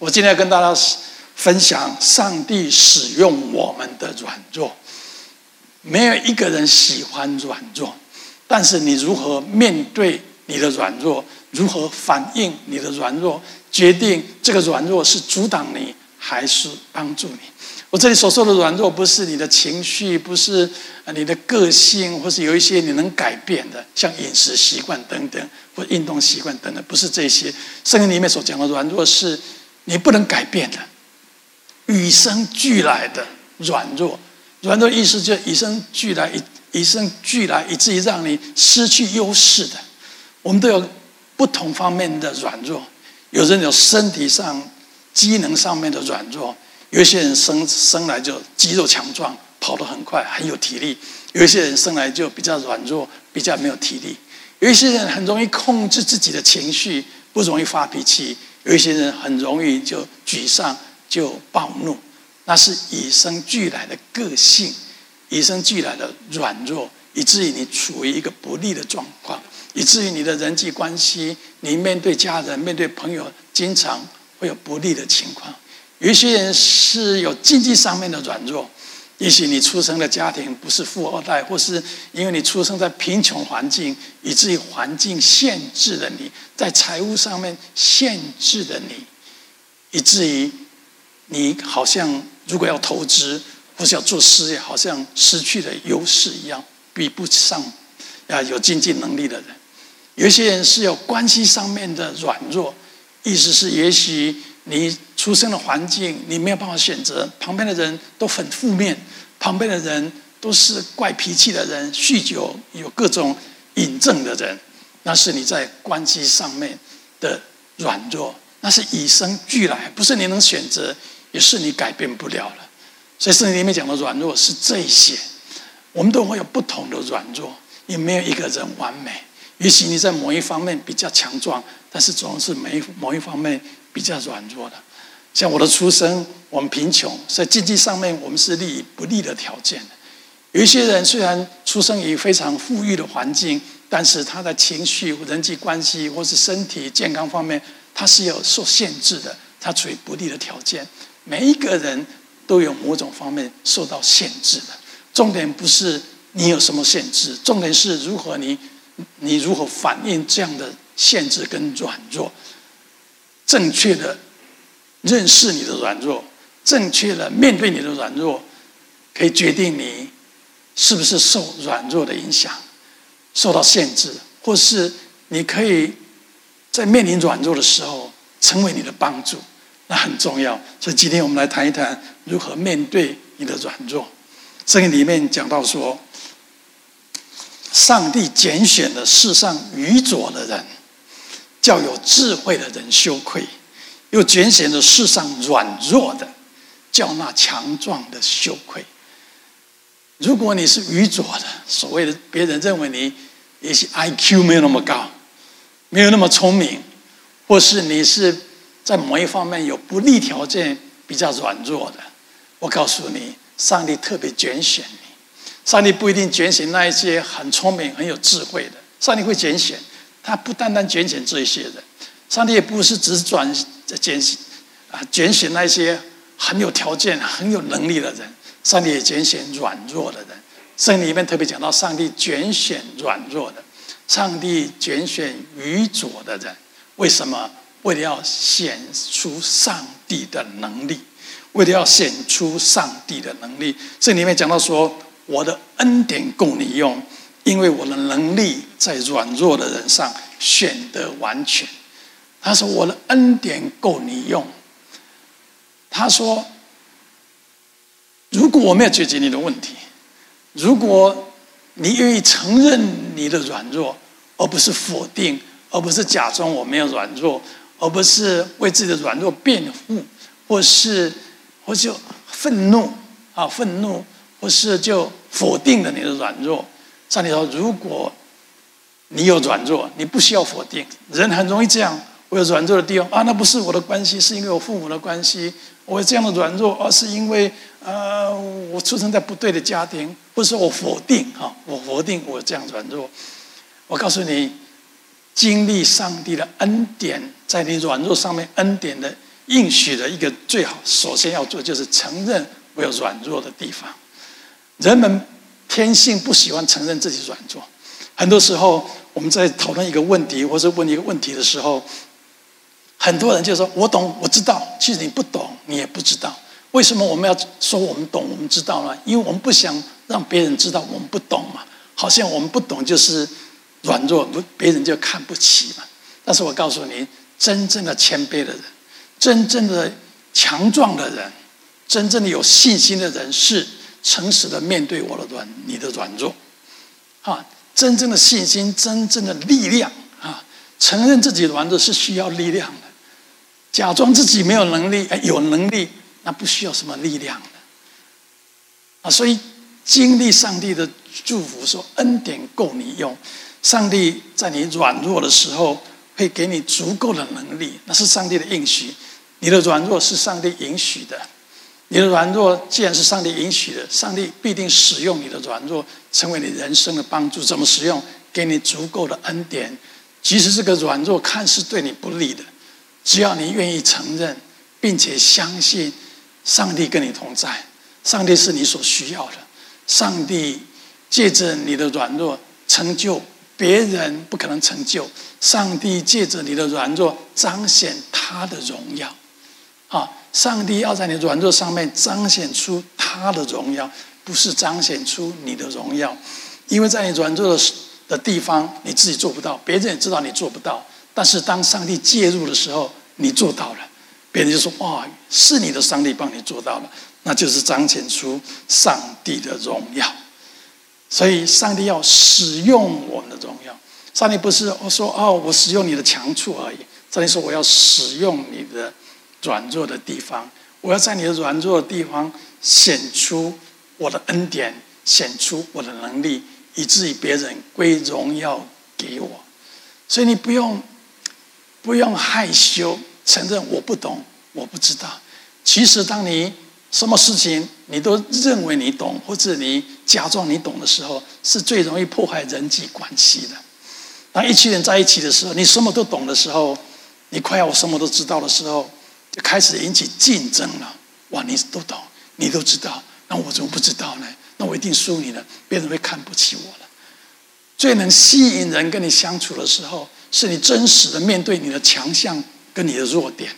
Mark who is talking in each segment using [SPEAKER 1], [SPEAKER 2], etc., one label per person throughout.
[SPEAKER 1] 我今天要跟大家分享上帝使用我们的软弱。没有一个人喜欢软弱，但是你如何面对你的软弱，如何反应你的软弱，决定这个软弱是阻挡你还是帮助你。我这里所说的软弱，不是你的情绪，不是你的个性，或是有一些你能改变的，像饮食习惯等等，或运动习惯等等，不是这些。圣经里面所讲的软弱，是你不能改变的，与生俱来的软弱。软弱意思就是与生俱来，与与生俱来，以至于让你失去优势的。我们都有不同方面的软弱，有人有身体上机能上面的软弱，有一些人生生来就肌肉强壮，跑得很快，很有体力；有一些人生来就比较软弱，比较没有体力；有一些人很容易控制自己的情绪，不容易发脾气；有一些人很容易就沮丧，就暴怒。那是与生俱来的个性，与生俱来的软弱，以至于你处于一个不利的状况，以至于你的人际关系，你面对家人、面对朋友，经常会有不利的情况。有一些人是有经济上面的软弱，也许你出生的家庭不是富二代，或是因为你出生在贫穷环境，以至于环境限制了你，在财务上面限制了你，以至于你好像。如果要投资或是要做事业，好像失去了优势一样，比不上啊有经济能力的人。有些人是有关系上面的软弱，意思是也许你出生的环境你没有办法选择，旁边的人都很负面，旁边的人都是怪脾气的人，酗酒有各种瘾症的人，那是你在关系上面的软弱，那是与生俱来，不是你能选择。也是你改变不了了，所以圣经里面讲的软弱是这些，我们都会有不同的软弱，也没有一个人完美。也许你在某一方面比较强壮，但是总是没某一方面比较软弱的。像我的出生，我们贫穷，在经济上面我们是利不利的条件。有一些人虽然出生于非常富裕的环境，但是他的情绪、人际关系或是身体健康方面，他是有受限制的，他处于不利的条件。每一个人都有某种方面受到限制的，重点不是你有什么限制，重点是如何你你如何反应这样的限制跟软弱，正确的认识你的软弱，正确的面对你的软弱，可以决定你是不是受软弱的影响，受到限制，或是你可以在面临软弱的时候成为你的帮助。那很重要，所以今天我们来谈一谈如何面对你的软弱。圣经里面讲到说，上帝拣选了世上愚拙的人，叫有智慧的人羞愧；又拣选了世上软弱的，叫那强壮的羞愧。如果你是愚拙的，所谓的别人认为你也许 IQ 没有那么高，没有那么聪明，或是你是。在某一方面有不利条件，比较软弱的，我告诉你，上帝特别拣选你。上帝不一定拣选那一些很聪明、很有智慧的，上帝会拣选。他不单单拣选这些人，上帝也不是只转拣选啊拣选那些很有条件、很有能力的人，上帝也拣选软弱的人。圣经里面特别讲到，上帝拣选软弱的，上帝拣选愚拙的人，为什么？为了要显出上帝的能力，为了要显出上帝的能力，这里面讲到说：“我的恩典供你用，因为我的能力在软弱的人上显得完全。”他说：“我的恩典够你用。”他说：“如果我没有解决你的问题，如果你愿意承认你的软弱，而不是否定，而不是假装我没有软弱。”而不是为自己的软弱辩护，或是或就愤怒啊，愤怒，或是就否定了你的软弱。上帝说：“如果你有软弱，你不需要否定。人很容易这样，我有软弱的地方啊，那不是我的关系，是因为我父母的关系。我有这样的软弱，而是因为呃，我出生在不对的家庭，不是我否定哈，我否定我这样软弱。我告诉你。”经历上帝的恩典，在你软弱上面恩典的应许的一个最好，首先要做就是承认我有软弱的地方。人们天性不喜欢承认自己软弱，很多时候我们在讨论一个问题或者问一个问题的时候，很多人就说：“我懂，我知道。”其实你不懂，你也不知道。为什么我们要说我们懂、我们知道呢？因为我们不想让别人知道我们不懂嘛，好像我们不懂就是软弱，别人就看不起嘛。但是我告诉你，真正的谦卑的人，真正的强壮的人，真正的有信心的人，是诚实的面对我的软，你的软弱，啊，真正的信心，真正的力量啊，承认自己软弱是需要力量的，假装自己没有能力，哎，有能力。那不需要什么力量的啊，所以经历上帝的祝福，说恩典够你用。上帝在你软弱的时候，会给你足够的能力，那是上帝的应许。你的软弱是上帝允许的，你的软弱既然是上帝允许的，上帝必定使用你的软弱，成为你人生的帮助。怎么使用？给你足够的恩典，即使这个软弱看似对你不利的，只要你愿意承认，并且相信。上帝跟你同在，上帝是你所需要的。上帝借着你的软弱成就别人不可能成就。上帝借着你的软弱彰显他的荣耀。啊，上帝要在你软弱上面彰显出他的荣耀，不是彰显出你的荣耀。因为在你软弱的的地方，你自己做不到，别人也知道你做不到。但是当上帝介入的时候，你做到了。别人就说：“哇，是你的上帝帮你做到了，那就是彰显出上帝的荣耀。所以，上帝要使用我们的荣耀。上帝不是我说哦，我使用你的强处而已。上帝说我要使用你的软弱的地方，我要在你的软弱的地方显出我的恩典，显出我的能力，以至于别人归荣耀给我。所以，你不用不用害羞。”承认我不懂，我不知道。其实，当你什么事情你都认为你懂，或者你假装你懂的时候，是最容易破坏人际关系的。当一群人在一起的时候，你什么都懂的时候，你快要我什么都知道的时候，就开始引起竞争了。哇，你都懂，你都知道，那我怎么不知道呢？那我一定输你了，别人会看不起我了。最能吸引人跟你相处的时候，是你真实的面对你的强项。跟你的弱点，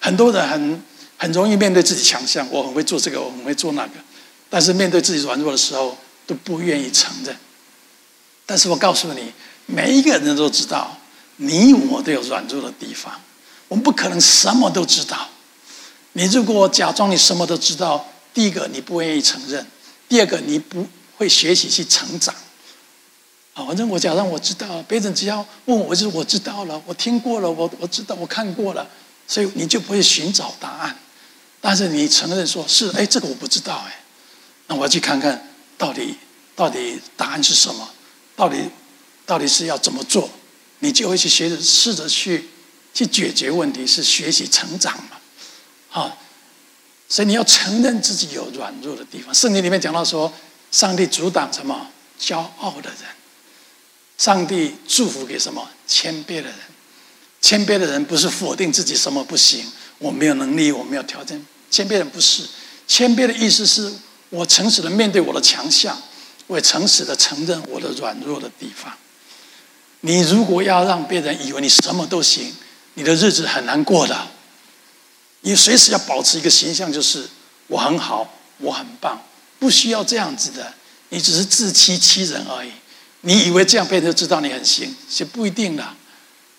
[SPEAKER 1] 很多人很很容易面对自己强项，我很会做这个，我很会做那个，但是面对自己软弱的时候都不愿意承认。但是我告诉你，每一个人都知道，你我都有软弱的地方，我们不可能什么都知道。你如果假装你什么都知道，第一个你不愿意承认，第二个你不会学习去成长。啊，反正我假装我知道，别人只要问我，就我知道了，我听过了，我我知道，我看过了，所以你就不会寻找答案。但是你承认说是，哎，这个我不知道，哎，那我要去看看到底到底答案是什么，到底到底是要怎么做，你就会去学着试着去去解决问题，是学习成长嘛。啊，所以你要承认自己有软弱的地方。圣经里面讲到说，上帝阻挡什么？骄傲的人。上帝祝福给什么？谦卑的人。谦卑的人不是否定自己什么不行，我没有能力，我没有条件。谦卑人不是。谦卑的意思是我诚实的面对我的强项，我也诚实的承认我的软弱的地方。你如果要让别人以为你什么都行，你的日子很难过的。你随时要保持一个形象，就是我很好，我很棒，不需要这样子的。你只是自欺欺人而已。你以为这样别人就知道你很行，是不一定的。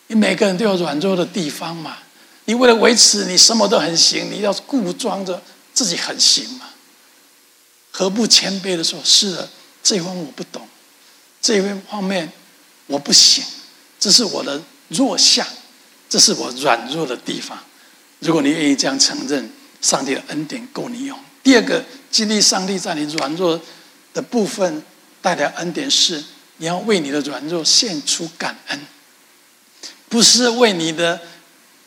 [SPEAKER 1] 你每个人都有软弱的地方嘛。你为了维持你什么都很行，你要故装着自己很行嘛？何不谦卑的说：“是的，这一方面我不懂，这一方面我不行，这是我的弱项，这是我软弱的地方。”如果你愿意这样承认，上帝的恩典够你用。第二个，经历上帝在你软弱的部分带来恩典是。你要为你的软弱献出感恩，不是为你的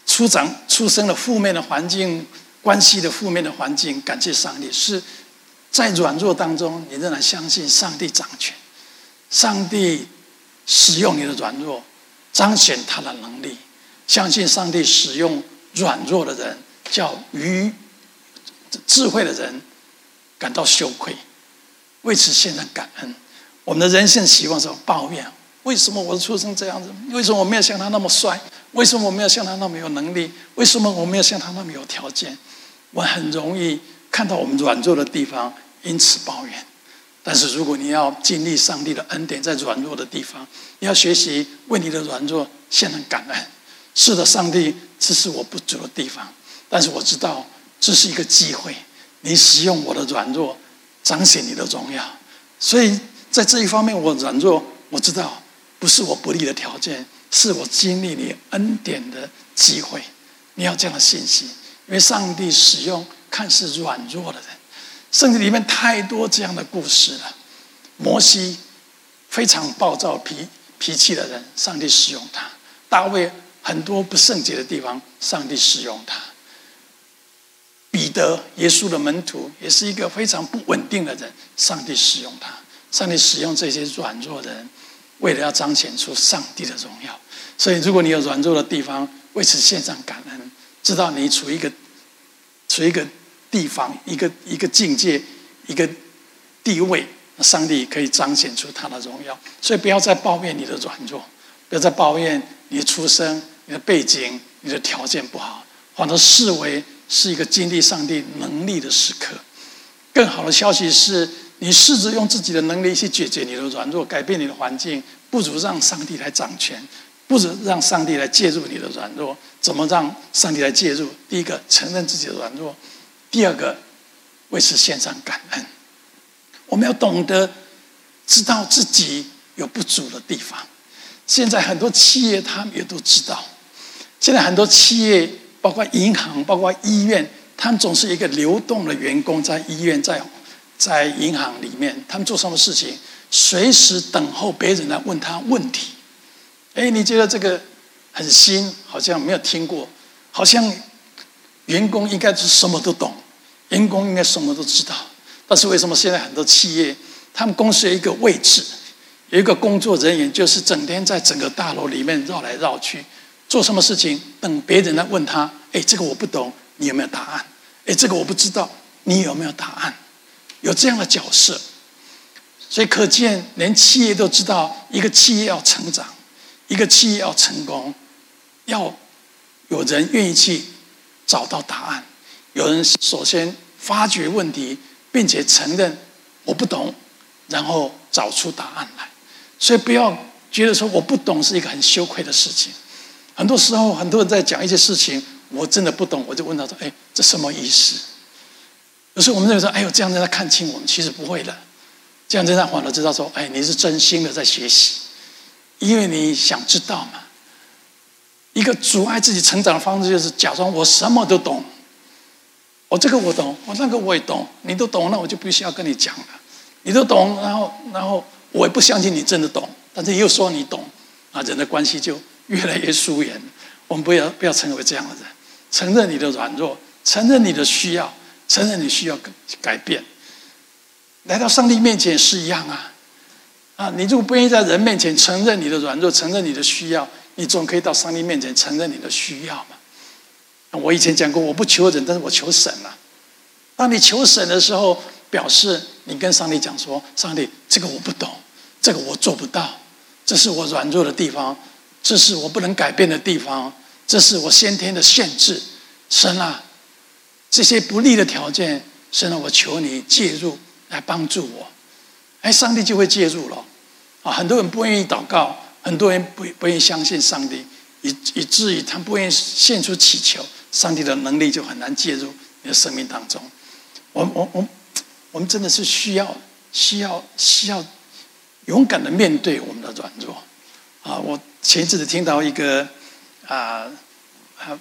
[SPEAKER 1] 出长出生的负面的环境、关系的负面的环境感谢上帝，是在软弱当中，你仍然相信上帝掌权，上帝使用你的软弱，彰显他的能力，相信上帝使用软弱的人，叫愚智慧的人感到羞愧，为此献上感恩。我们的人性习惯是抱怨：为什么我出生这样子？为什么我没有像他那么帅？为什么我没有像他那么有能力？为什么我没有像他那么有条件？我很容易看到我们软弱的地方，因此抱怨。但是如果你要经历上帝的恩典，在软弱的地方，你要学习为你的软弱献上感恩。是的，上帝，这是我不足的地方，但是我知道这是一个机会，你使用我的软弱，彰显你的荣耀。所以在这一方面，我软弱，我知道不是我不利的条件，是我经历你恩典的机会。你要这样的信心，因为上帝使用看似软弱的人。圣经里面太多这样的故事了。摩西非常暴躁脾脾气的人，上帝使用他；大卫很多不圣洁的地方，上帝使用他；彼得耶稣的门徒也是一个非常不稳定的人，上帝使用他。上帝使用这些软弱的人，为了要彰显出上帝的荣耀。所以，如果你有软弱的地方，为此献上感恩，知道你处一个处一个。地方一个一个境界，一个地位，上帝可以彰显出他的荣耀。所以不要再抱怨你的软弱，不要再抱怨你的出生、你的背景、你的条件不好，反而视为是一个经历上帝能力的时刻。更好的消息是，你试着用自己的能力去解决你的软弱，改变你的环境，不如让上帝来掌权，不如让上帝来介入你的软弱。怎么让上帝来介入？第一个，承认自己的软弱。第二个，为此献上感恩。我们要懂得知道自己有不足的地方。现在很多企业他们也都知道。现在很多企业，包括银行、包括医院，他们总是一个流动的员工，在医院、在在银行里面，他们做什么事情，随时等候别人来问他问题。哎，你觉得这个很新，好像没有听过，好像。员工应该是什么都懂，员工应该什么都知道，但是为什么现在很多企业，他们公司有一个位置，有一个工作人员，就是整天在整个大楼里面绕来绕去，做什么事情？等别人来问他，哎，这个我不懂，你有没有答案？哎，这个我不知道，你有没有答案？有这样的角色，所以可见，连企业都知道，一个企业要成长，一个企业要成功，要有人愿意去。找到答案，有人首先发掘问题，并且承认我不懂，然后找出答案来。所以不要觉得说我不懂是一个很羞愧的事情。很多时候，很多人在讲一些事情，我真的不懂，我就问他说：“哎，这什么意思？”有时候我们认为说：“哎呦，这样让他看清我们。”其实不会的，这样让他反而知道说：“哎，你是真心的在学习，因为你想知道嘛。”一个阻碍自己成长的方式，就是假装我什么都懂。我这个我懂，我那个我也懂，你都懂，那我就必须要跟你讲了。你都懂，然后然后我也不相信你真的懂，但是又说你懂，啊，人的关系就越来越疏远。我们不要不要成为这样的人，承认你的软弱，承认你的需要，承认你需要改改变。来到上帝面前是一样啊，啊，你如果不愿意在人面前承认你的软弱，承认你的需要。你总可以到上帝面前承认你的需要嘛？我以前讲过，我不求人，但是我求神了。当你求神的时候，表示你跟上帝讲说：“上帝，这个我不懂，这个我做不到，这是我软弱的地方，这是我不能改变的地方，这是我先天的限制。神啊，这些不利的条件，神啊，我求你介入来帮助我。”哎，上帝就会介入了。啊，很多人不愿意祷告。很多人不不愿意相信上帝，以以至于他不愿意献出祈求，上帝的能力就很难介入你的生命当中。我我我，我们真的是需要需要需要勇敢的面对我们的软弱啊！我前一阵子听到一个啊啊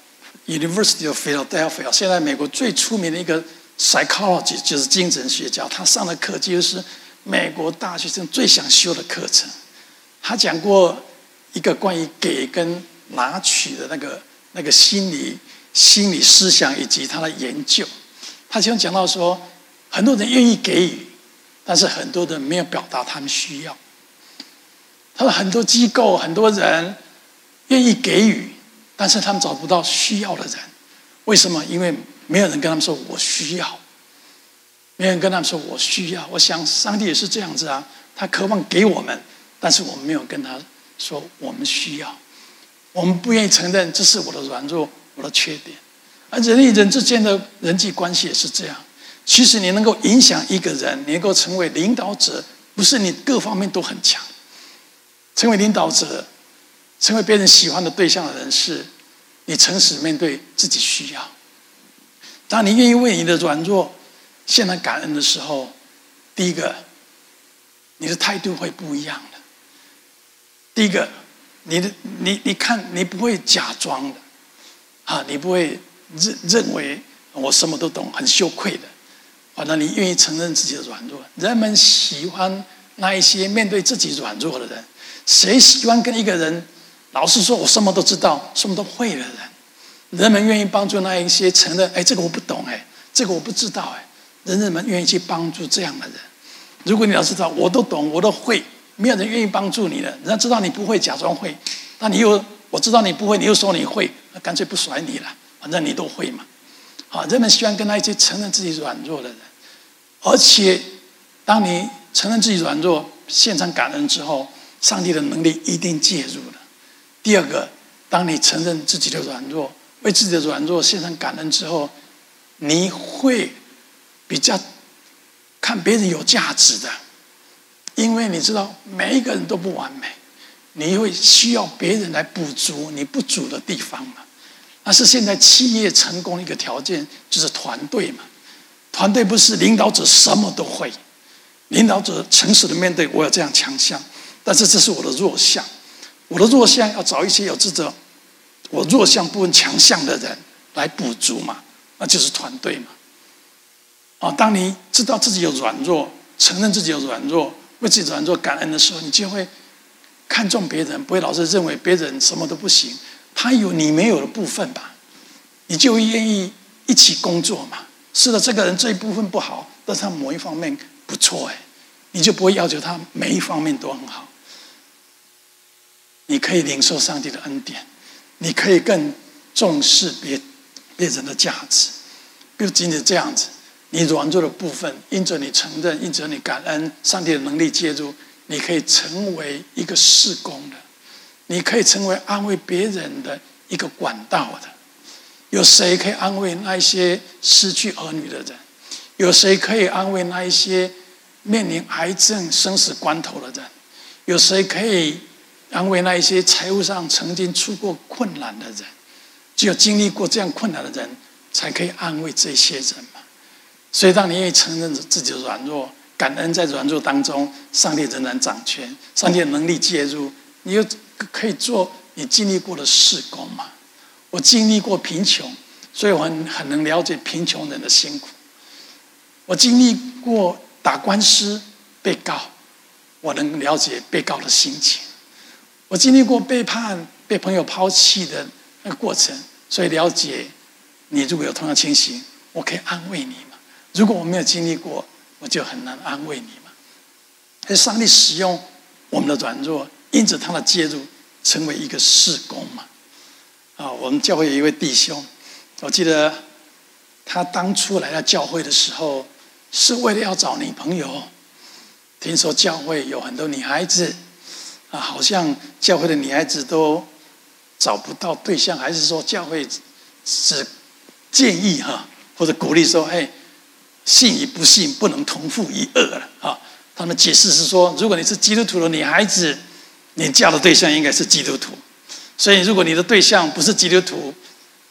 [SPEAKER 1] ，University of Philadelphia，现在美国最出名的一个 psychology 就是精神学家，他上的课就是美国大学生最想修的课程。他讲过一个关于给跟拿取的那个那个心理心理思想以及他的研究。他其中讲到说，很多人愿意给予，但是很多人没有表达他们需要。他说很多机构很多人愿意给予，但是他们找不到需要的人。为什么？因为没有人跟他们说我需要，没有人跟他们说我需要。我想上帝也是这样子啊，他渴望给我们，但是我们没有跟他说我们需要，我们不愿意承认这是我的软弱，我的缺点。而人与人之间的人际关系也是这样。其实你能够影响一个人，你能够成为领导者，不是你各方面都很强。成为领导者，成为别人喜欢的对象的人，是你诚实面对自己需要。当你愿意为你的软弱献上感恩的时候，第一个，你的态度会不一样的。第一个，你的你你看，你不会假装的，啊，你不会。认认为我什么都懂，很羞愧的，反正你愿意承认自己的软弱。人们喜欢那一些面对自己软弱的人。谁喜欢跟一个人老是说我什么都知道、什么都会的人？人们愿意帮助那一些承认，哎，这个我不懂，哎，这个我不知道，哎，人人们愿意去帮助这样的人。如果你要知道我都懂，我都会，没有人愿意帮助你的。人家知道你不会，假装会，那你又我知道你不会，你又说你会，那干脆不甩你了。反正你都会嘛，好，人们喜欢跟那些承认自己软弱的人，而且，当你承认自己软弱、现场感恩之后，上帝的能力一定介入了。第二个，当你承认自己的软弱，为自己的软弱献上感恩之后，你会比较看别人有价值的，因为你知道每一个人都不完美，你会需要别人来补足你不足的地方嘛。但是现在企业成功一个条件就是团队嘛，团队不是领导者什么都会，领导者诚实的面对我有这样强项，但是这是我的弱项，我的弱项要找一些有这种我弱项部分强项的人来补足嘛，那就是团队嘛。啊，当你知道自己有软弱，承认自己有软弱，为自己软弱感恩的时候，你就会看重别人，不会老是认为别人什么都不行。他有你没有的部分吧，你就愿意一起工作嘛？是的，这个人这一部分不好，但是他某一方面不错哎，你就不会要求他每一方面都很好。你可以领受上帝的恩典，你可以更重视别别人的价值，不仅仅这样子。你软弱的部分，因着你承认，因着你感恩，上帝的能力介入，你可以成为一个事工的。你可以成为安慰别人的一个管道的。有谁可以安慰那些失去儿女的人？有谁可以安慰那一些面临癌症生死关头的人？有谁可以安慰那一些财务上曾经出过困难的人？只有经历过这样困难的人，才可以安慰这些人嘛。所以，当你愿意承认自己的软弱，感恩在软弱当中，上帝仍然掌权，上帝的能力介入，你又。可以做你经历过的事工嘛？我经历过贫穷，所以我很很能了解贫穷人的辛苦。我经历过打官司被告，我能了解被告的心情。我经历过背叛、被朋友抛弃的那个过程，所以了解你如果有同样情形，我可以安慰你嘛。如果我没有经历过，我就很难安慰你嘛。而上帝使用我们的软弱。因着他的介入，成为一个事工嘛。啊，我们教会有一位弟兄，我记得他当初来到教会的时候，是为了要找女朋友。听说教会有很多女孩子，啊，好像教会的女孩子都找不到对象，还是说教会只建议哈，或者鼓励说，哎，信与不信不能同负一恶了啊。他们解释是说，如果你是基督徒的女孩子。你嫁的对象应该是基督徒，所以如果你的对象不是基督徒，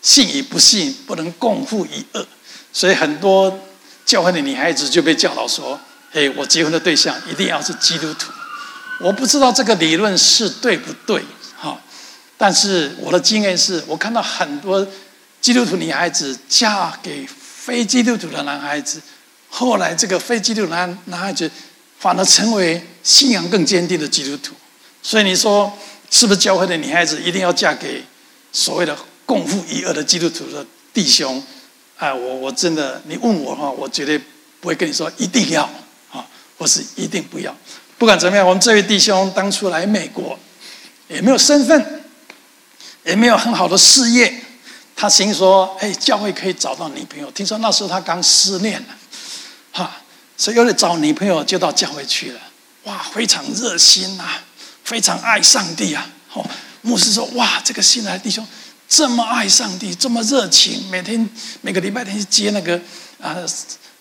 [SPEAKER 1] 信与不信不能共负一恶。所以很多教会的女孩子就被教导说：“嘿，我结婚的对象一定要是基督徒。”我不知道这个理论是对不对，哈。但是我的经验是我看到很多基督徒女孩子嫁给非基督徒的男孩子，后来这个非基督徒男男孩子反而成为信仰更坚定的基督徒。所以你说是不是教会的女孩子一定要嫁给所谓的共负一轭的基督徒的弟兄？哎，我我真的，你问我哈，我绝对不会跟你说一定要啊，或是一定不要。不管怎么样，我们这位弟兄当初来美国，也没有身份，也没有很好的事业，他心说：“哎，教会可以找到女朋友。”听说那时候他刚失恋了，哈，所以为了找女朋友就到教会去了。哇，非常热心呐、啊，非常爱上帝啊！哦，牧师说：“哇，这个新来的弟兄这么爱上帝，这么热情，每天每个礼拜天去接那个啊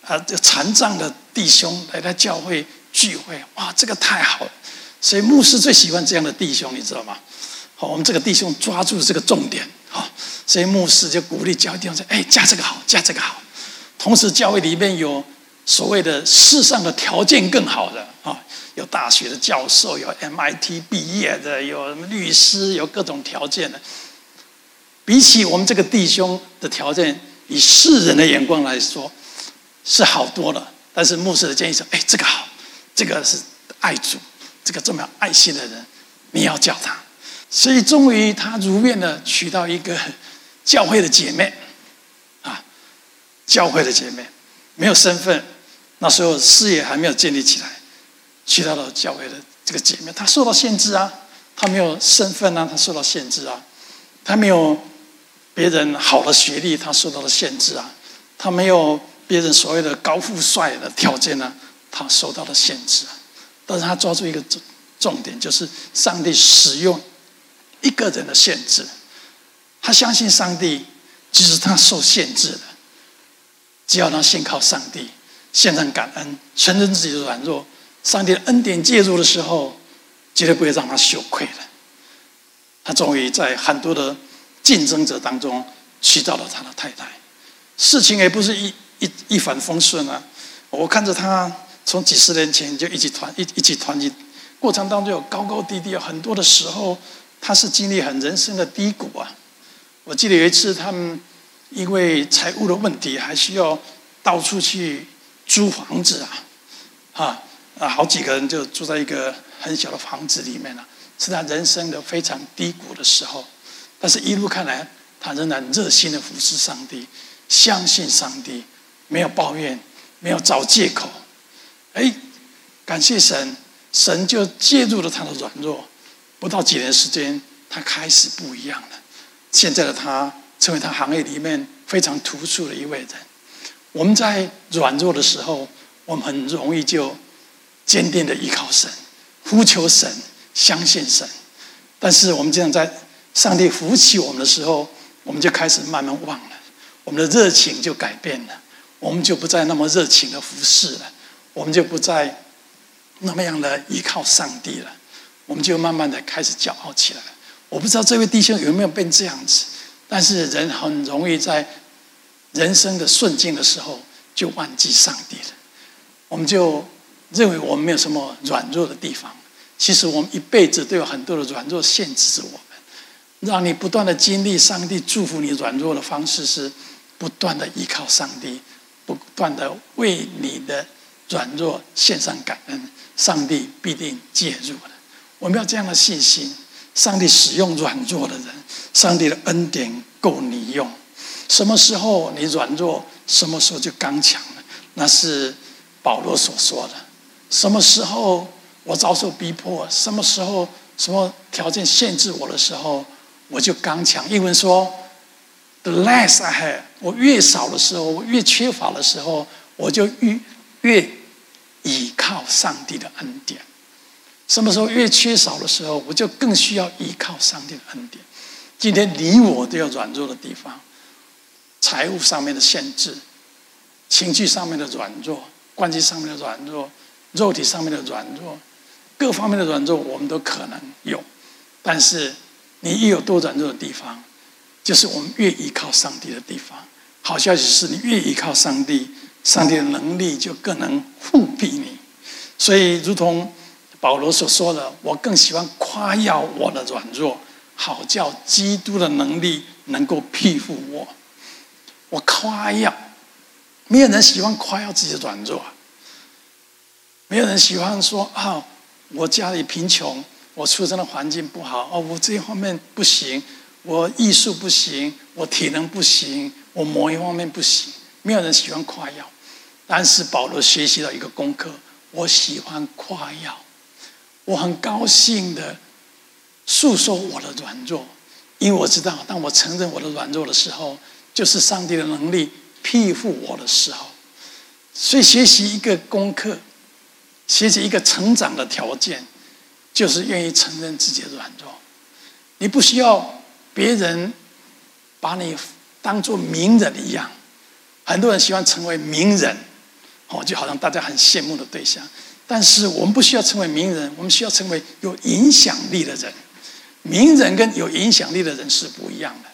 [SPEAKER 1] 啊残障的弟兄来到教会聚会。哇，这个太好了！所以牧师最喜欢这样的弟兄，你知道吗？好，我们这个弟兄抓住这个重点。”好，所以牧师就鼓励教会弟兄说：“哎，加这个好，加这个好。”同时，教会里面有所谓的世上的条件更好的啊，有大学的教授，有 MIT 毕业的，有律师，有各种条件的。比起我们这个弟兄的条件，以世人的眼光来说，是好多了。但是牧师的建议说：“哎，这个好，这个是爱主，这个这么有爱心的人，你要叫他。”所以，终于他如愿的娶到一个教会的姐妹，啊，教会的姐妹，没有身份，那时候事业还没有建立起来，娶到了教会的这个姐妹，她受到限制啊，她没有身份啊，她受到限制啊，她没有别人好的学历，他受到了限制啊，他没有别人所谓的高富帅的条件呢，他受到了限制啊，但是他抓住一个重重点，就是上帝使用。一个人的限制，他相信上帝，即使他受限制了，只要他信靠上帝，献上感恩，承认自己的软弱，上帝的恩典介入的时候，绝对不会让他羞愧的。他终于在很多的竞争者当中娶到了他的太太，事情也不是一一一帆风顺啊！我看着他从几十年前就一起团一一起团契，过程当中有高高低低，有很多的时候。他是经历很人生的低谷啊！我记得有一次，他们因为财务的问题，还需要到处去租房子啊，啊啊，好几个人就住在一个很小的房子里面了，是他人生的非常低谷的时候。但是一路看来，他仍然热心的服侍上帝，相信上帝，没有抱怨，没有找借口。哎，感谢神，神就介入了他的软弱。不到几年时间，他开始不一样了。现在的他成为他行业里面非常突出的一位人。我们在软弱的时候，我们很容易就坚定的依靠神，呼求神，相信神。但是我们经常在上帝扶起我们的时候，我们就开始慢慢忘了，我们的热情就改变了，我们就不再那么热情的服侍了，我们就不再那么样的依靠上帝了。我们就慢慢的开始骄傲起来。我不知道这位弟兄有没有变这样子，但是人很容易在人生的顺境的时候就忘记上帝了。我们就认为我们没有什么软弱的地方。其实我们一辈子都有很多的软弱限制着我。让你不断的经历上帝祝福你软弱的方式是不断的依靠上帝，不断的为你的软弱献上感恩，上帝必定介入的。我们要这样的信心：上帝使用软弱的人，上帝的恩典够你用。什么时候你软弱，什么时候就刚强了。那是保罗所说的。什么时候我遭受逼迫，什么时候什么条件限制我的时候，我就刚强。英文说：“The less I have，我越少的时候，我越缺乏的时候，我就越越倚靠上帝的恩典。”什么时候越缺少的时候，我就更需要依靠上帝的恩典。今天你我都有软弱的地方，财务上面的限制，情绪上面的软弱，关系上面的软弱，肉体上面的软弱，各方面的软弱，我们都可能有。但是你越有多软弱的地方，就是我们越依靠上帝的地方。好消息是你越依靠上帝，上帝的能力就更能护庇你。所以，如同。保罗所说的，我更喜欢夸耀我的软弱，好叫基督的能力能够庇护我。我夸耀，没有人喜欢夸耀自己的软弱，没有人喜欢说啊，我家里贫穷，我出生的环境不好，哦，我这一方面不行，我艺术不行，我体能不行，我某一方面不行，没有人喜欢夸耀。但是保罗学习到一个功课，我喜欢夸耀。我很高兴的诉说我的软弱，因为我知道，当我承认我的软弱的时候，就是上帝的能力庇护我的时候。所以，学习一个功课，学习一个成长的条件，就是愿意承认自己的软弱。你不需要别人把你当做名人一样。很多人喜欢成为名人，哦，就好像大家很羡慕的对象。但是我们不需要成为名人，我们需要成为有影响力的人。名人跟有影响力的人是不一样的。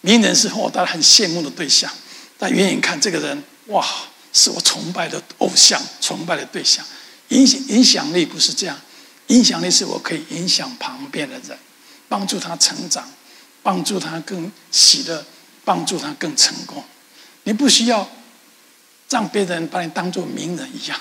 [SPEAKER 1] 名人是哦，大家很羡慕的对象，但远远看这个人，哇，是我崇拜的偶像，崇拜的对象。影响影响力不是这样，影响力是我可以影响旁边的人，帮助他成长，帮助他更喜乐，帮助他更成功。你不需要让别人把你当做名人一样。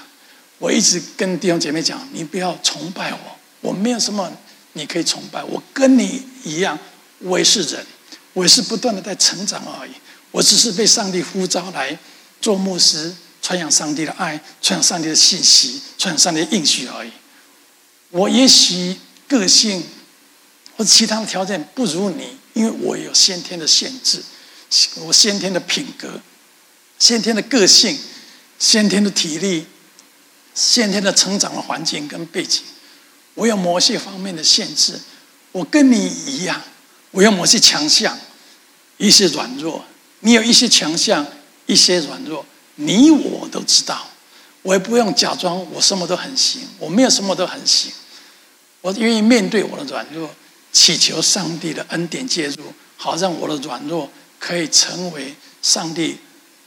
[SPEAKER 1] 我一直跟弟兄姐妹讲，你不要崇拜我，我没有什么你可以崇拜。我跟你一样，我也是人，我也是不断的在成长而已。我只是被上帝呼召来做牧师，传扬上帝的爱，传扬上帝的信息，传扬上帝的应许而已。我也许个性或者其他的条件不如你，因为我有先天的限制，我先天的品格。先天的个性，先天的体力，先天的成长的环境跟背景，我有某些方面的限制。我跟你一样，我有某些强项，一些软弱。你有一些强项，一些软弱，你我都知道。我也不用假装我什么都很行，我没有什么都很行。我愿意面对我的软弱，祈求上帝的恩典介入，好让我的软弱可以成为上帝。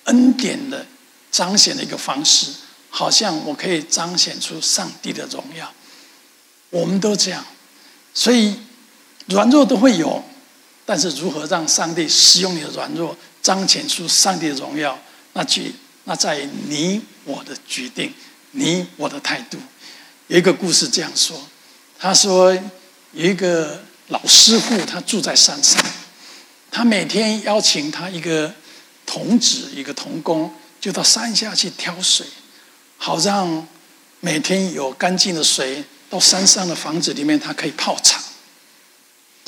[SPEAKER 1] 恩典的彰显的一个方式，好像我可以彰显出上帝的荣耀。我们都这样，所以软弱都会有，但是如何让上帝使用你的软弱，彰显出上帝的荣耀，那就那在于你我的决定，你我的态度。有一个故事这样说，他说有一个老师傅，他住在山上，他每天邀请他一个。童子一个童工就到山下去挑水，好让每天有干净的水到山上的房子里面，他可以泡茶。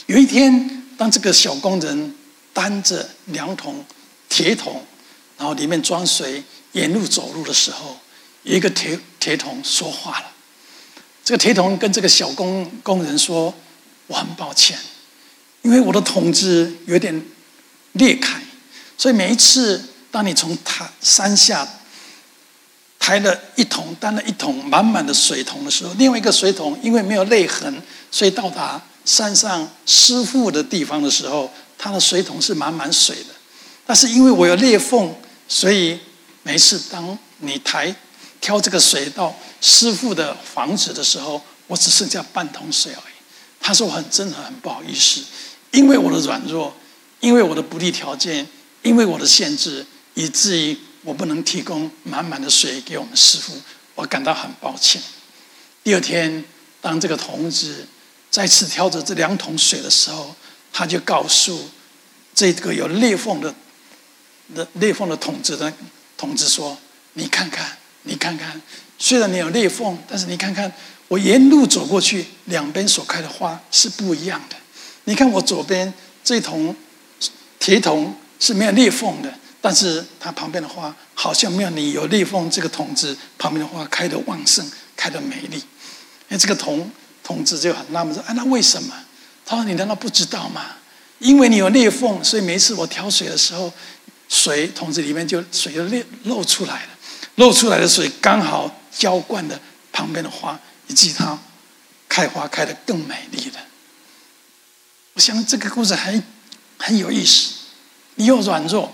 [SPEAKER 1] 有一天，当这个小工人担着两桶铁桶，然后里面装水，沿路走路的时候，一个铁铁桶说话了。这个铁桶跟这个小工工人说：“我很抱歉，因为我的桶子有点裂开。”所以每一次，当你从塔山下抬了一桶、担了一桶满满的水桶的时候，另外一个水桶因为没有裂痕，所以到达山上师傅的地方的时候，它的水桶是满满水的。但是因为我有裂缝，所以每一次当你抬挑这个水到师傅的房子的时候，我只剩下半桶水而已。他说：“我很真的很不好意思，因为我的软弱，因为我的不利条件。”因为我的限制，以至于我不能提供满满的水给我们师傅，我感到很抱歉。第二天，当这个童子再次挑着这两桶水的时候，他就告诉这个有裂缝的、的裂缝的桶子的童子说：“你看看，你看看，虽然你有裂缝，但是你看看我沿路走过去，两边所开的花是不一样的。你看我左边这桶铁桶。”是没有裂缝的，但是它旁边的花好像没有你有裂缝这个桶子旁边的花开得旺盛，开得美丽。哎，这个桶桶子就很纳闷说：“哎，那为什么？”他说：“你难道不知道吗？因为你有裂缝，所以每次我挑水的时候，水桶子里面就水就裂漏出来了，漏出来的水刚好浇灌的旁边的花，以及它开花开得更美丽了。”我想这个故事很很有意思。你有软弱，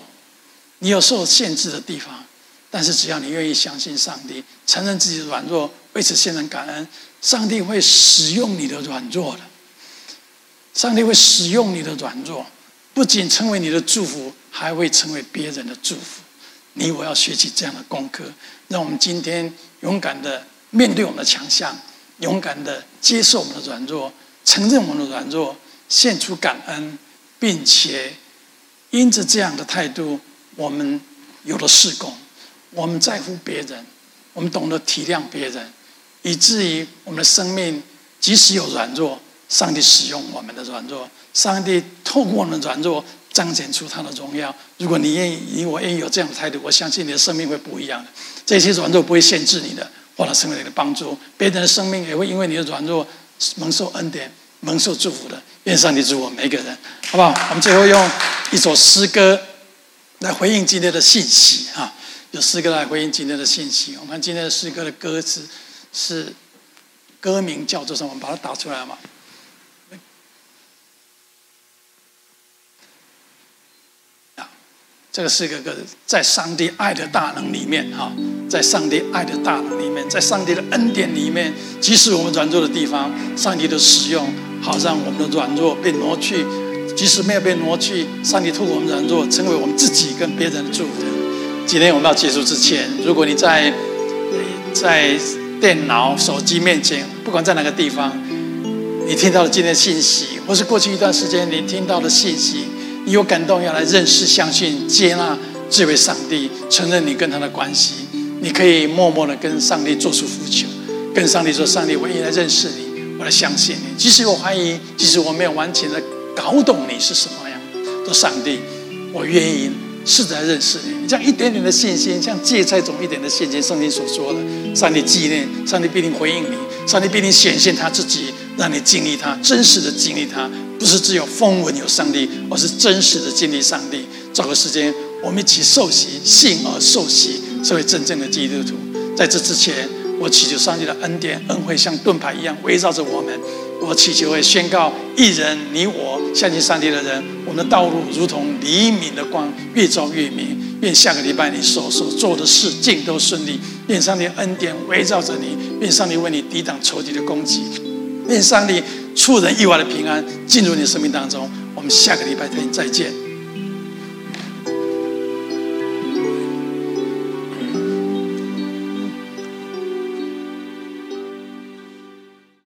[SPEAKER 1] 你有受限制的地方，但是只要你愿意相信上帝，承认自己的软弱，为此献上感恩，上帝会使用你的软弱的。上帝会使用你的软弱，不仅成为你的祝福，还会成为别人的祝福。你我要学习这样的功课，让我们今天勇敢的面对我们的强项，勇敢的接受我们的软弱，承认我们的软弱，献出感恩，并且。因着这样的态度，我们有了事工，我们在乎别人，我们懂得体谅别人，以至于我们的生命即使有软弱，上帝使用我们的软弱，上帝透过我们的软弱彰显出他的荣耀。如果你愿意，你我愿意有这样的态度，我相信你的生命会不一样的。这些软弱不会限制你的，或者成为你的帮助，别人的生命也会因为你的软弱蒙受恩典、蒙受祝福的。愿上帝祝福每一个人，好不好？我们最后用一首诗歌来回应今天的信息啊，有诗歌来回应今天的信息。我们看今天的诗歌的歌词是歌名叫做什么？我们把它打出来嘛。这个是个个在上帝爱的大能里面哈，在上帝爱的大能里面，在上帝的恩典里面，即使我们软弱的地方，上帝都使用，好让我们的软弱被挪去；即使没有被挪去，上帝透过我们软弱，成为我们自己跟别人的祝福。今天我们要结束之前，如果你在在电脑、手机面前，不管在哪个地方，你听到了今天信息，或是过去一段时间你听到的信息。你有感动，要来认识、相信、接纳这位上帝，承认你跟他的关系。你可以默默的跟上帝做出呼求，跟上帝说：“上帝，我愿意来认识你，我来相信你。即使我怀疑，即使我没有完全的搞懂你是什么样，说上帝，我愿意试着来认识你。这样一点点的信心，像芥菜种一点的信心，圣经所说的，上帝纪念，上帝必定回应你，上帝必定显现他自己，让你经历他，真实的经历他。”不是只有风闻有上帝，而是真实的经历上帝。找个时间，我们一起受洗，信而受洗，成为真正的基督徒。在这之前，我祈求上帝的恩典、恩惠像盾牌一样围绕着我们。我祈求会宣告一人，你我相信上帝的人，我们的道路如同黎明的光，越照越明。愿下个礼拜你所所做的事尽都顺利。愿上帝恩典围绕着你。愿上帝为你抵挡仇敌的攻击。愿上帝。出人意外的平安进入你的生命当中，我们下个礼拜天再见。